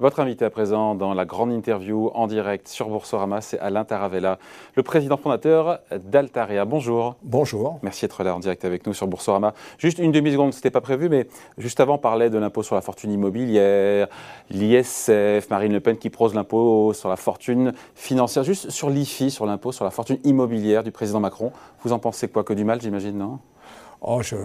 Votre invité à présent dans la grande interview en direct sur Boursorama, c'est Alain Taravella, le président fondateur d'Altaria. Bonjour. Bonjour. Merci d'être là en direct avec nous sur Boursorama. Juste une demi-seconde, ce n'était pas prévu, mais juste avant, on parlait de l'impôt sur la fortune immobilière, l'ISF, Marine Le Pen qui prose l'impôt sur la fortune financière. Juste sur l'IFI, sur l'impôt sur la fortune immobilière du président Macron, vous en pensez quoi? Que du mal, j'imagine, non? Oh, je,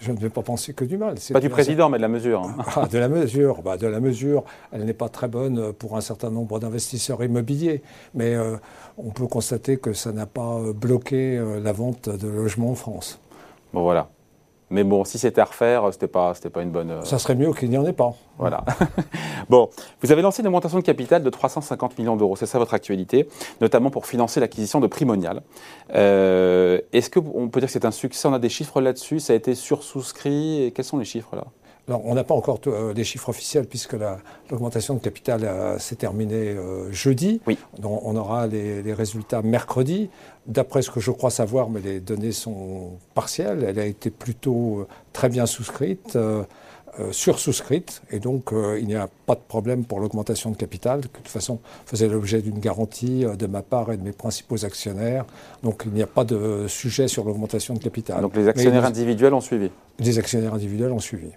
je, ne vais pas penser que du mal. Pas du président, mais de la mesure. Hein. Ah, de la mesure. Bah, de la mesure, elle n'est pas très bonne pour un certain nombre d'investisseurs immobiliers. Mais euh, on peut constater que ça n'a pas bloqué euh, la vente de logements en France. Bon, voilà. Mais bon, si c'était à refaire, c'était pas, c'était pas une bonne. Euh, Ça serait mieux qu'il n'y en ait pas. Voilà. bon, vous avez lancé une augmentation de capital de 350 millions d'euros. C'est ça votre actualité, notamment pour financer l'acquisition de Primonial. Euh, est-ce qu'on peut dire que c'est un succès? On a des chiffres là-dessus? Ça a été sursouscrit et Quels sont les chiffres là? Alors, on n'a pas encore euh, des chiffres officiels puisque l'augmentation de capital euh, s'est terminée euh, jeudi. Oui. Donc, on aura les, résultats mercredi. D'après ce que je crois savoir, mais les données sont partielles, elle a été plutôt très bien souscrite. sursouscrite et donc il n'y a pas de problème pour l'augmentation de capital, qui de toute façon faisait l'objet d'une garantie de ma part et de mes principaux actionnaires. Donc il n'y a pas de sujet sur l'augmentation de capital. Donc les actionnaires individuels ont suivi Les actionnaires individuels ont suivi.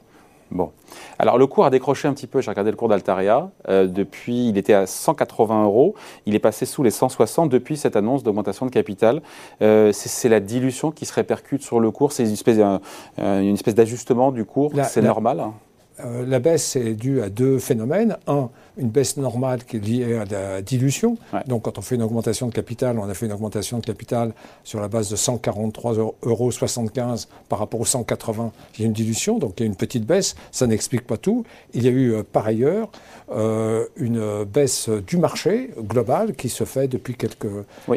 Bon. Alors le cours a décroché un petit peu, j'ai regardé le cours d'Altaria, euh, depuis, il était à 180 euros, il est passé sous les 160 depuis cette annonce d'augmentation de capital. Euh, c'est la dilution qui se répercute sur le cours, c'est une espèce, une espèce d'ajustement du cours, c'est normal hein euh, la baisse est due à deux phénomènes. Un, une baisse normale qui est liée à la dilution. Donc, quand on fait une augmentation de capital, on a fait une augmentation de capital sur la base de 143,75 euros par rapport aux 180. Il y a une dilution, donc il y a une petite baisse. Ça n'explique pas tout. Il y a eu, euh, par ailleurs, euh, une baisse du marché global qui se fait depuis quelques,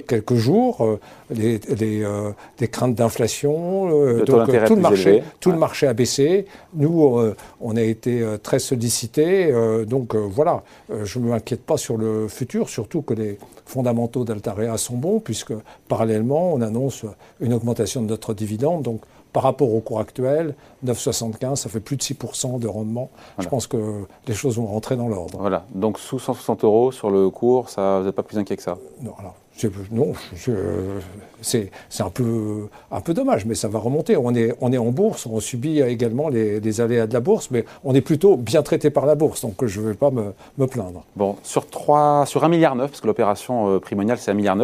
quelques jours. les, des craintes d'inflation. donc, tout, le marché, tout le marché a baissé. Nous, on a été euh, très sollicité. Euh, donc euh, voilà, je ne m'inquiète pas sur le futur, surtout que les fondamentaux d'Altarea sont bons, puisque parallèlement, on annonce une augmentation de notre dividende. Donc par rapport au cours actuel, 9,75, ça fait plus de 6% de rendement. Je pense que les choses vont rentrer dans l'ordre. Voilà, donc sous 160 euros sur le cours, ça, vous n'êtes pas plus inquiet que ça? Non, alors, non, c'est un peu, un peu dommage, mais ça va remonter. On est, on est en bourse, on subit également les, aléas de la bourse, mais on est plutôt bien traité par la bourse, donc je ne vais pas me, me, plaindre. Bon, sur, 3, sur 1,9 milliard, parce que l'opération euh, primoniale, c'est 1,9 milliard,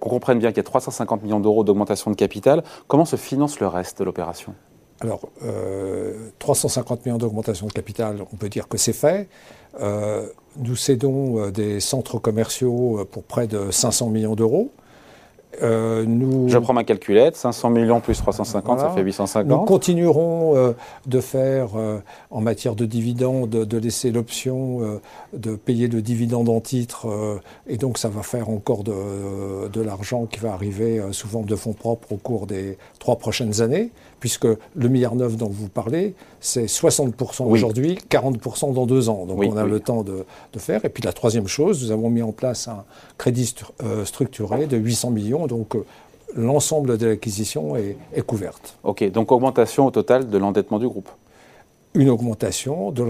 qu'on comprenne bien qu'il y a 350 millions d'euros d'augmentation de capital. Comment se finance le reste de l'opération? Alors, 350 euh, millions d'augmentation de capital, on peut dire que c'est fait. Euh, nous cédons euh, des centres commerciaux pour près de 500 millions d'euros. nous, Je prends ma calculette, 500 millions plus 350, ça fait 850. Nous continuerons de faire, en matière de dividendes, de laisser l'option de payer le dividende en titre, et donc ça va faire encore de, de l'argent qui va arriver sous forme de fonds propres au cours des trois prochaines années puisque le milliard neuf dont vous parlez, c'est 60% aujourd'hui, 40% dans deux ans. Donc on a le temps de, faire. Et puis la troisième chose, nous avons mis en place un crédit euh, structuré de 800 millions. Donc euh, l'ensemble de l'acquisition est, couverte. Ok, donc augmentation au total de l'endettement du groupe une augmentation de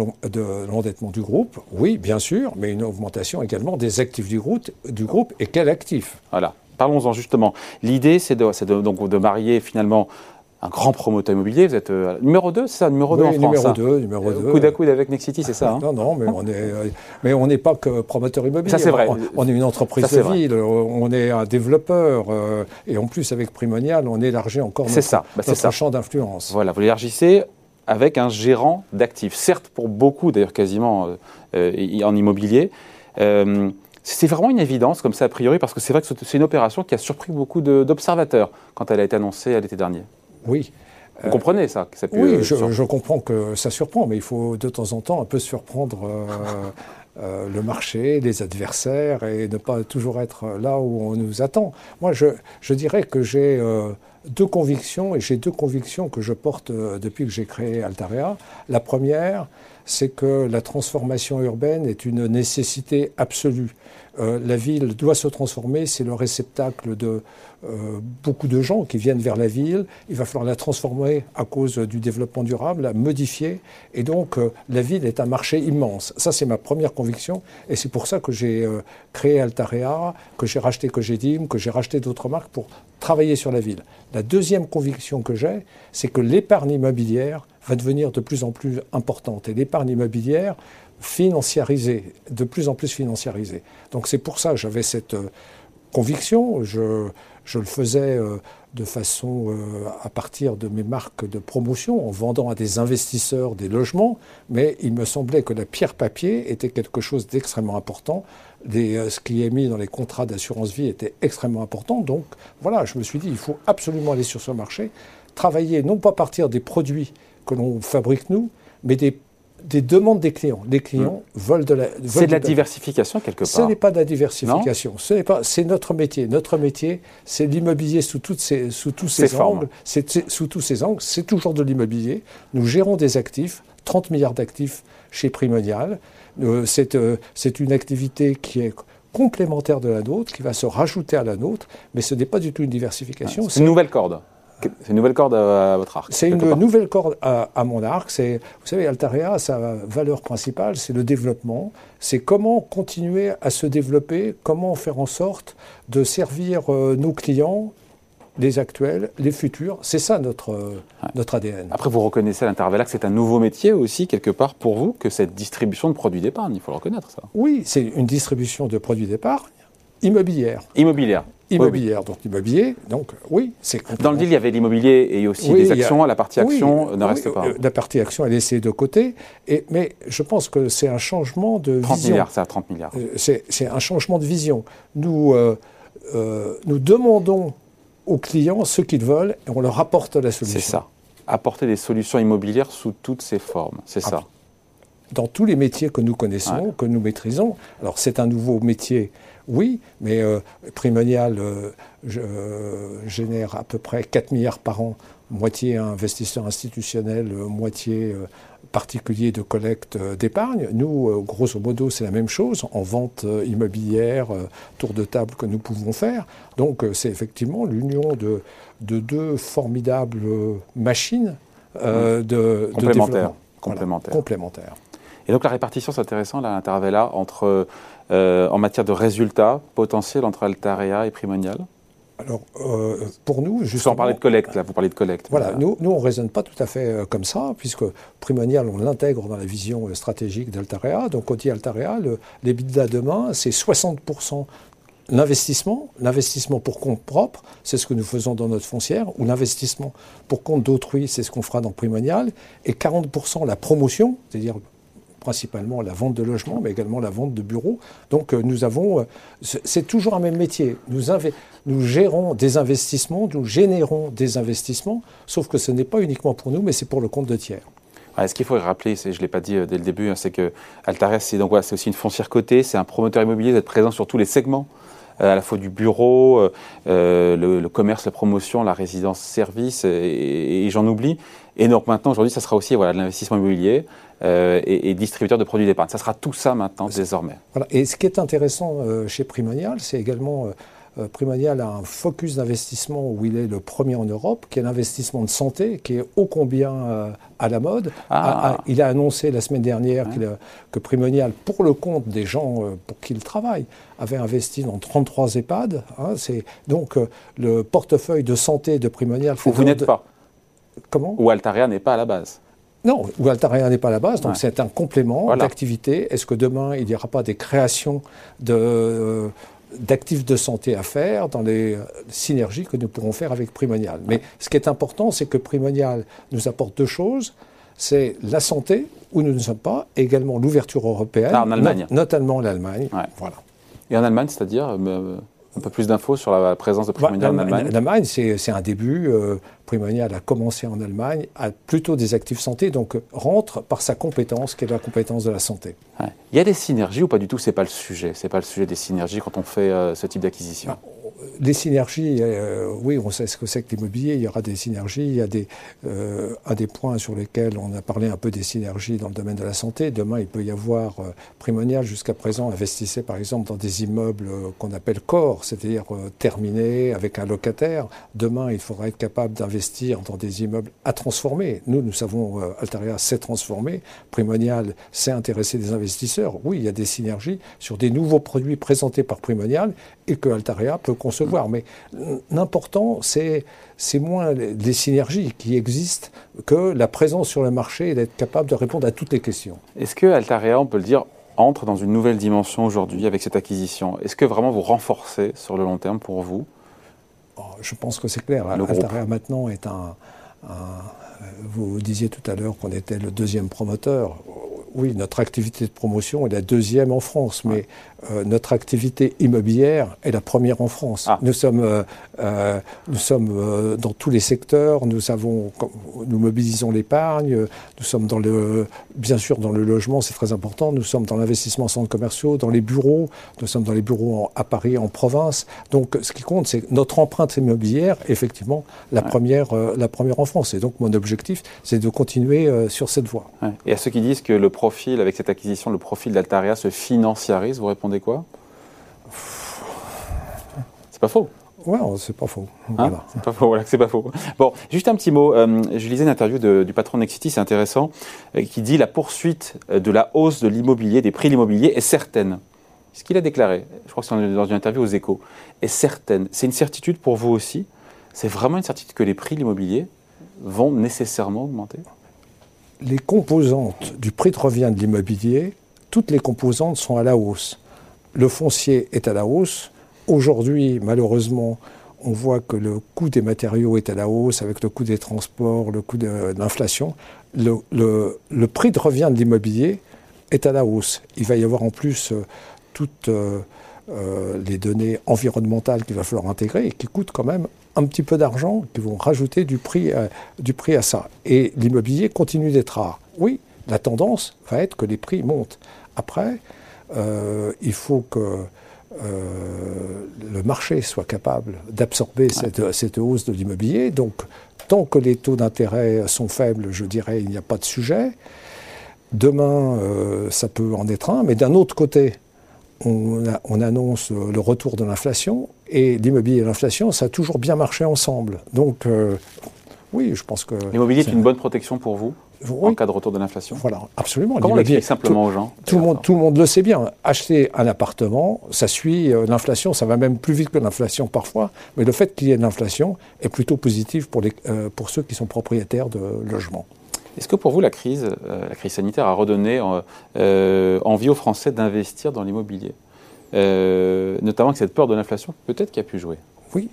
l'endettement du groupe, oui, bien sûr, mais une augmentation également des actifs du groupe, du groupe et quel actif Voilà, parlons-en justement. L'idée, c'est de, de, donc de marier finalement un grand promoteur immobilier. Vous êtes euh, numéro 2, c'est ça Numéro 2 en France Numéro 2, hein. numéro 2. Euh, coude à coude avec Nexity, c'est ça hein Non, non, mais on est, euh, mais on n'est pas que promoteur immobilier. Ça, c'est vrai. On, est une entreprise de ville, on est un développeur, et en plus, avec Primonial, on élargit encore notre, ça. Bah, notre champ d'influence. Voilà, vous l'élargissez avec un gérant d'actifs. Certes, pour beaucoup, d'ailleurs quasiment en immobilier. c'est vraiment une évidence comme ça a priori parce que c'est vrai que c'est une opération qui a surpris beaucoup d'observateurs quand elle a été annoncée l'été dernier. Oui. Vous comprenez ça, Oui, euh, je, comprends que ça surprend, mais il faut de temps en temps un peu surprendre euh, euh, le marché, les adversaires, et ne pas toujours être là où on nous attend. Moi, je, dirais que j'ai deux convictions, et j'ai deux convictions que je porte euh, depuis que j'ai créé Altarea. La première, c'est que la transformation urbaine est une nécessité absolue. Euh, la ville doit se transformer, c'est le réceptacle de euh, beaucoup de gens qui viennent vers la ville. Il va falloir la transformer à cause du développement durable, la modifier. Et donc, la ville est un marché immense. Ça, c'est ma première conviction. Et c'est pour ça que j'ai créé Altarea, que j'ai racheté Cogedim, que j'ai racheté d'autres marques pour travailler sur la ville. La deuxième conviction que j'ai, c'est que l'épargne immobilière va devenir de plus en plus importante. Et l'épargne immobilière, financiarisé, de plus en plus financiarisé. Donc c'est pour ça que j'avais cette euh, conviction. Je, je, le faisais euh, de façon euh, à partir de mes marques de promotion, en vendant à des investisseurs des logements, mais il me semblait que la pierre papier était quelque chose d'extrêmement important. Des, ce qui est mis dans les contrats d'assurance vie était extrêmement important. Donc voilà, je me suis dit, il faut absolument aller sur ce marché, travailler non pas à partir des produits que l'on fabrique nous, mais des des demandes des clients. Les clients hmm. veulent de la. C'est de la diversification quelque part. Ce n'est pas de la diversification. ce n'est pas. C'est notre métier. Notre métier, c'est l'immobilier sous toutes ces, sous tous ces, angles. C'est sous tous ces angles. C'est toujours de l'immobilier. Nous gérons des actifs, 30 milliards d'actifs chez Primonial. Euh, euh, c'est une activité qui est complémentaire de la nôtre, qui va se rajouter à la nôtre, mais ce n'est pas du tout une diversification. c'est une nouvelle corde. C'est une nouvelle corde à, votre arc. C'est une nouvelle corde à, mon arc. C'est, vous savez, Altaria, sa valeur principale, c'est le développement. C'est comment continuer à se développer, comment faire en sorte de servir euh, nos clients, les actuels, les futurs. C'est ça notre, euh, notre ADN. Après, vous reconnaissez à l'Intervella que c'est un nouveau métier aussi, quelque part, pour vous, que cette distribution de produits d'épargne. Il faut le reconnaître, ça. Oui, c'est une distribution de produits d'épargne immobilière. Immobilière. Immobilière, donc immobilier, donc oui, c'est Dans le deal, il y avait l'immobilier et aussi des actions, la partie action ne reste pas. La partie action, est laissée de côté, et, mais je pense que c'est un changement de 30 vision. milliards, ça, 30 milliards. Euh, c'est un changement de vision. Nous, euh, euh, nous demandons aux clients ce qu'ils veulent et on leur apporte la solution. C'est ça. Apporter des solutions immobilières sous toutes ses formes, c'est ça. Dans tous les métiers que nous connaissons, que nous maîtrisons. Alors c'est un nouveau métier oui, mais euh, Primonial euh, euh, génère à peu près 4 milliards par an, moitié investisseurs institutionnels, moitié particulier de collecte d'épargne. Nous, grosso modo, c'est la même chose en vente immobilière, tour de table que nous pouvons faire. Donc, c'est effectivement l'union de, deux formidables machines mmh. de, complémentaires. complémentaires. Et donc, la répartition, c'est intéressant, là, là entre euh, en matière de résultats potentiels entre Altaria et Primonial alors, euh, pour nous, justement... Sans parler de collecte, là, vous parlez de collecte. Voilà, nous, nous on ne raisonne pas tout à fait euh, comme ça, puisque Primonial, on l'intègre dans la vision stratégique d'Altarea. Donc, quand dit Altaria, l'EBITDA demain, c'est 60% l'investissement, l'investissement pour compte propre, c'est ce que nous faisons dans notre foncière, ou l'investissement pour compte d'autrui, c'est ce qu'on fera dans Primonial, et 40% la promotion, c'est-à-dire principalement la vente de logements, mais également la vente de bureaux. Donc euh, nous avons, euh, c'est toujours un même métier. Nous, gérons des investissements, nous générons des investissements, sauf que ce n'est pas uniquement pour nous, mais c'est pour le compte de tiers. ce qu'il faut rappeler, je ne l'ai pas dit euh, dès le début, hein, c'est que Altares, c'est aussi une foncière cotée, c'est un promoteur immobilier, d'être présent sur tous les segments à la fois du bureau, le, commerce, la promotion, la résidence service, et, j'en oublie. Et donc maintenant, aujourd'hui, ça sera aussi voilà, de l'investissement immobilier, euh, et, distributeur de produits d'épargne. Ça sera tout ça maintenant, désormais. Voilà. Et ce qui est intéressant euh, chez Primonial, c'est également. Euh, Primonial a un focus d'investissement où il est le premier en Europe, qui est l'investissement de santé, qui est ô combien à la mode. Ah. il a annoncé la semaine dernière que Primonial, pour le compte des gens pour qui il travaille, avait investi dans 33 EHPAD. Hein, donc le portefeuille de santé de Primonial. Vous n'êtes pas. Comment Ou Altaria n'est pas à la base. Non, Altaria n'est pas la base, donc c'est un complément d'activité. Est-ce que demain, il n'y aura pas des créations de, d'actifs de santé à faire dans les synergies que nous pourrons faire avec Primonial? Mais ce qui est important, c'est que Primonial nous apporte deux choses. C'est la santé, où nous ne sommes pas, et également l'ouverture européenne, ah, en Allemagne. notamment l'Allemagne. Voilà. Et en Allemagne, c'est-à-dire euh, un peu plus d'infos sur la présence de Primonial en Allemagne? L'Allemagne, c'est un début. Euh, Primonial a commencé en Allemagne, a plutôt des actifs santé, donc rentre par sa compétence, qui est la compétence de la santé. Il y a des synergies ou pas du tout? C'est pas le sujet. C'est pas le sujet des synergies quand on fait euh, ce type d'acquisition? Les synergies, euh, oui, on sait ce que c'est que l'immobilier, il y aura des synergies, il y a des, euh, un des points sur lesquels on a parlé un peu des synergies dans le domaine de la santé. Demain, il peut y avoir, euh, Primonial jusqu'à présent investissait par exemple dans des immeubles qu'on appelle corps, c'est-à-dire terminés avec un locataire. Demain, il faudra être capable d'investir dans des immeubles à transformer. Nous, nous savons, Altaria s'est transformé, Primonial s'est intéressé des investisseurs. Oui, il y a des synergies sur des nouveaux produits présentés par Primonial et que Altaria peut concevoir. Mais l'important, c'est, c'est moins les synergies qui existent que la présence sur le marché et d'être capable de répondre à toutes les questions. Est-ce que Altaria, on peut le dire, entre dans une nouvelle dimension aujourd'hui avec cette acquisition? Est-ce que vraiment vous renforcez sur le long terme pour vous? Oh, Je pense que c'est clair. Altaria maintenant est un, Vous disiez tout à l'heure qu'on était le deuxième promoteur oui, notre activité de promotion est la deuxième en France, mais euh, notre activité immobilière est la première en France. Ah. Nous sommes, euh, euh, nous sommes dans tous les secteurs, nous, avons, nous mobilisons l'épargne, nous sommes dans le, bien sûr dans le logement, c'est très important, nous sommes dans l'investissement en centres commerciaux, dans les bureaux, nous sommes dans les bureaux à Paris, en province. Donc ce qui compte, c'est notre empreinte immobilière, effectivement, la, première, la première en France. Et donc mon objectif, c'est de continuer sur cette voie. Et à ceux qui disent que le profil, avec cette acquisition, le profil d'Altaria se financiarise, vous répondez quoi? C'est pas faux? Ouais, c'est pas faux. Hein? c'est pas faux, voilà, c'est pas faux. Bon, juste un petit mot. Euh, je lisais une interview du patron Nexity, c'est intéressant, euh, qui dit la poursuite euh, de la hausse de l'immobilier, des prix de l'immobilier est certaine. Ce qu'il a déclaré, je crois que c'est dans une interview aux Échos, est certaine. C'est une certitude pour vous aussi? C'est vraiment une certitude que les prix de l'immobilier vont nécessairement augmenter? Les composantes du prix de revient de l'immobilier, toutes les composantes sont à la hausse. Le foncier est à la hausse. Aujourd'hui, malheureusement, on voit que le coût des matériaux est à la hausse avec le coût des transports, le coût de, l'inflation. Le, prix de revient de l'immobilier est à la hausse. Il va y avoir en plus euh, toutes euh, euh, les données environnementales qu'il va falloir intégrer et qui coûtent quand même un petit peu d'argent qui vont rajouter du prix, à, du prix à ça. Et l'immobilier continue d'être rare. Oui, la tendance va être que les prix montent. Après, euh, il faut que euh, le marché soit capable d'absorber cette, cette, hausse de l'immobilier. Donc, tant que les taux d'intérêt sont faibles, je dirais, il n'y a pas de sujet. Demain, euh, ça peut en être un, mais d'un autre côté, on, annonce le retour de l'inflation et l'immobilier et l'inflation, ça a toujours bien marché ensemble. Donc, euh, oui, je pense que. L'immobilier est, une bonne protection pour vous en cas de retour de l'inflation? Voilà, absolument. Comment l'expliquer simplement aux gens tout le, monde, tout le monde le sait bien. Acheter un appartement, ça suit euh, l'inflation, ça va même plus vite que l'inflation parfois, mais le fait qu'il y ait de l'inflation est plutôt positif pour, les, euh, pour ceux qui sont propriétaires de logements. Est-ce que pour vous, la crise, euh, la crise sanitaire a redonné euh, envie aux Français d'investir dans l'immobilier euh, Notamment avec cette peur de l'inflation, peut-être qui a pu jouer? Oui,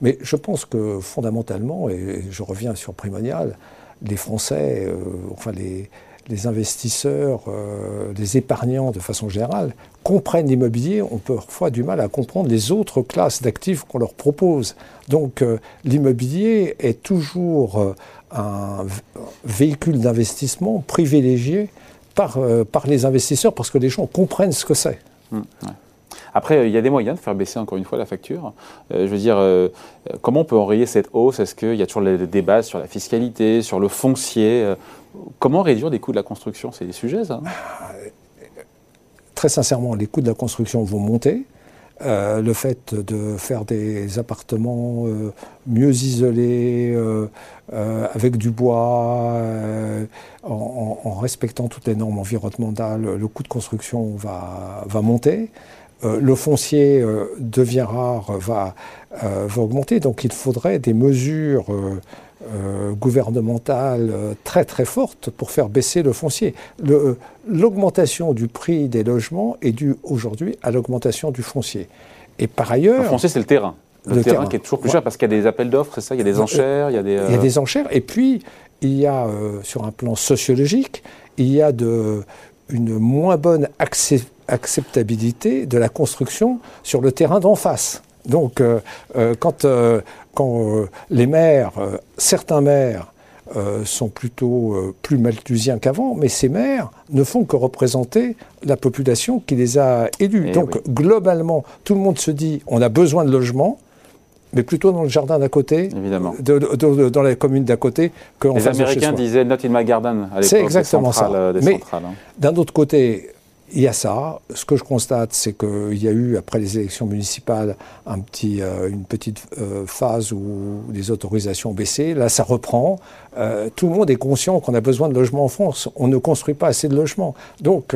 mais je pense que fondamentalement, et je reviens sur Primonial, les Français, enfin les, les investisseurs, les épargnants de façon générale, comprennent l'immobilier, ont parfois du mal à comprendre les autres classes d'actifs qu'on leur propose. Donc l'immobilier est toujours un véhicule d'investissement privilégié par, euh, par les investisseurs parce que les gens comprennent ce que c'est. Mmh, Après, il y a des moyens de faire baisser encore une fois la facture. Euh, je veux dire, euh, comment on peut enrayer cette hausse? Est-ce qu'il y a toujours les débats sur la fiscalité, sur le foncier Comment réduire les coûts de la construction? C'est des sujets, ça Très sincèrement, les coûts de la construction vont monter. Euh, le fait de faire des appartements euh, mieux isolés, euh, avec du bois, en, respectant toutes les normes environnementales, le coût de construction va, va monter. le foncier devient rare, va, va augmenter. Donc il faudrait des mesures euh, gouvernementale euh, très très forte pour faire baisser le foncier. Euh, l'augmentation du prix des logements est due aujourd'hui à l'augmentation du foncier. Et par ailleurs... Le foncier, c'est le terrain. Le, terrain, qui est toujours plus cher parce qu'il y a des appels d'offres, c'est ça Il y a des enchères Il y a des, il y a des enchères. Et puis, il y a, sur un plan sociologique, il y a de, une moins bonne acceptabilité de la construction sur le terrain d'en face. Donc, quand quand euh, les maires, euh, certains maires, euh, sont plutôt euh, plus malthusiens qu'avant, mais ces maires ne font que représenter la population qui les a élus. Eh Donc oui. globalement, tout le monde se dit on a besoin de logements, mais plutôt dans le jardin d'à côté, Évidemment. de- de- de- dans la commune d'à côté, qu'en Les Américains disaient Not in my garden à l'époque. C'est exactement centrales, ça. euh, des Mais- hein. D'un autre côté, il y a ça. Ce que je constate, c'est qu'il y a eu, après les élections municipales, un petit, euh, une petite euh, phase où les autorisations ont baissé. Là, ça reprend. Euh, tout le monde est conscient qu'on a besoin de logements en France. On ne construit pas assez de logements. Donc,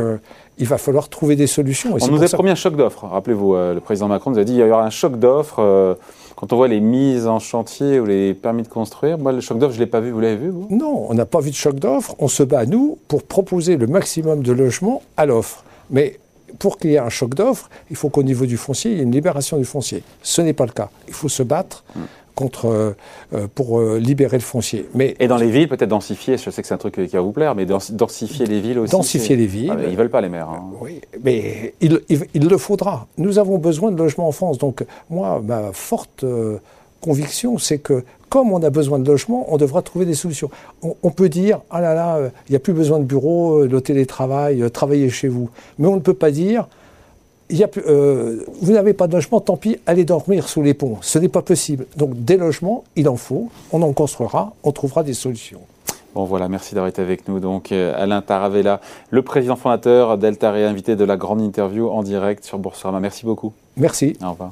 il va falloir trouver des solutions. Et On nous a promis un choc d'offres. Rappelez-vous, le président Macron nous a dit qu'il y aura un choc d'offres. Quand on voit les mises en chantier ou les permis de construire, moi, le choc d'offres, je ne l'ai pas vu. Vous l'avez vu, vous? Non, on n'a pas vu de choc d'offres. On se bat, nous, pour proposer le maximum de logements à l'offre. Mais pour qu'il y ait un choc d'offres, il faut qu'au niveau du foncier, il y ait une libération du foncier. Ce n'est pas le cas. Il faut se battre contre, euh, euh, pour euh, libérer le foncier. Mais Et dans les villes, peut-être densifier. Je sais que c'est un truc qui va vous plaire, mais dens- densifier les villes aussi. densifier les villes. Ah, mais ils veulent pas les maires. hein. Oui, mais il, il- il le faudra. Nous avons besoin de logements en France. Donc, moi, ma forte conviction, c'est que comme on a besoin de logements, on devra trouver des solutions. On, on peut dire, ah là là, euh, il n'y a plus besoin de bureau, euh, le télétravail, euh, travaillez chez vous. Mais on ne peut pas dire, y a plus- euh, vous n'avez pas de logement, tant pis, allez dormir sous les ponts. Ce n'est pas possible. Donc, des logements, il en faut. On en construira, on trouvera des solutions. Bon voilà, merci d'avoir été avec nous. Donc euh, Alain Taravella, le président fondateur d'Altaria, invité de la grande interview en direct sur Boursorama. Merci beaucoup. Merci. Au revoir.